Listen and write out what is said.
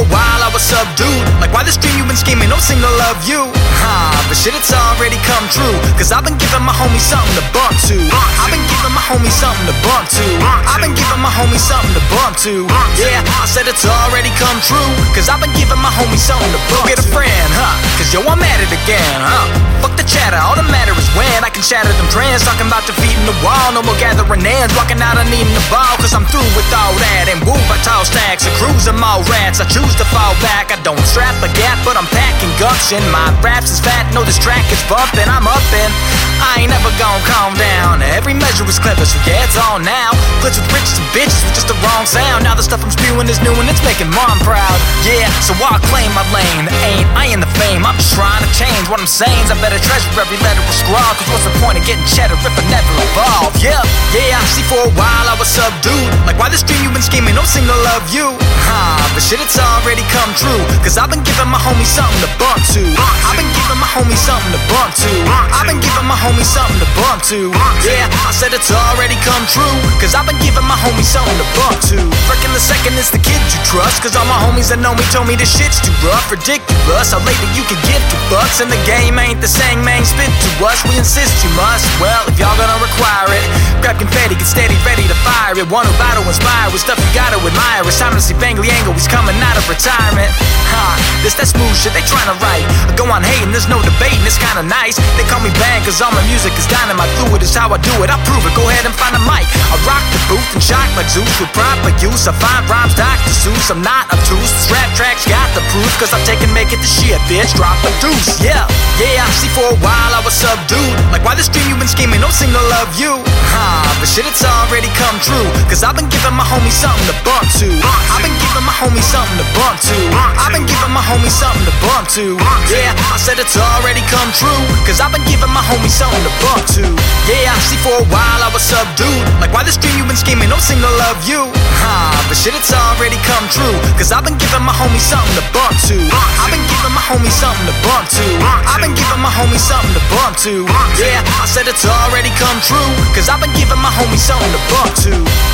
for a while I was subdued. Like, why this dream you've been scheming don't seem love you? Huh, but shit, it's already come true. Cause I've been giving my homies something to bump to. I've been giving my homies something to bump to. I've been giving my homies something to bump to. Yeah, I said it's already come true. Cause I've been giving my homies something to bump Get a friend, huh? Cause yo, I'm at it again, huh? Fuck the chatter, all the matter is when I can shatter them trends. Talking about defeating the wall, no more gathering ends. Walking out and needing the ball, gumption. My raps is fat, track is bumping. I'm upping. I ain't never gonna calm down. Every measure is clever, so yeah, it's on now. Glitz with riches and bitches with just the wrong sound. Now the stuff I'm spewing is new and it's making mom proud. Yeah, so I'll claim my lane. Ain't I ain't the fame, I'm just trying to change. What I'm saying I better treasure every letter or scrawl. Cause what's the point of getting cheddar if I never evolve? Yeah, yeah, I see for a while I subdued. Like why this dream you've been scheming seem to love you? Huh, but shit, it's already come true. Cause I've been giving my homies something to bump to. I've been giving my homies something to bump to. I've been giving my homies something to bump to. Yeah, I said it's already come true. Cause I've been giving my homies something to bump to. Freaking the second is the kid you trust. Cause all my homies that know me told me this shit's too rough. Ridiculous. How late that you can give two bucks. And the game ain't the same, man. Spit to us. We insist you must. Well, if y'all gonna fire it. One who battle inspire with stuff you gotta admire. It's time to see Bangly Angle. He's coming out of retirement. Huh, this that smooth shit they tryna write. I go on hating, there's no debating, it's kinda nice. They call me bang, cause all my music is dynamite. Fluid is how I do it, I prove it. Go ahead and find a mic. I rock the booth and shock like Zeus with proper use. I find rhymes, Dr. Seuss. I'm not obtuse. This rap tracks got the proof, cause I'm taking make it the shit, bitch. Drop a deuce, yeah. Yeah, see for a while I was subdued. Like, why this dream you've been scheming seem to love you? But shit, it's already come true. Cause I've been giving my homies something to bump to. I've been giving my homies something to bump to. I've been giving my homies something to bump to. Yeah, I said it's already come true. Cause I've been giving my homies something to bump to. Yeah, I see for a while I was subdued. Like, why this dream you've been scheming seem to love you? Huh, but shit, it's already come true. Cause I've been giving my homies something to bump to. I've been giving my homies something to bump to. I've been giving my homies something to bump to. I said it's already come true. Cause I've been giving my homies something to bump to.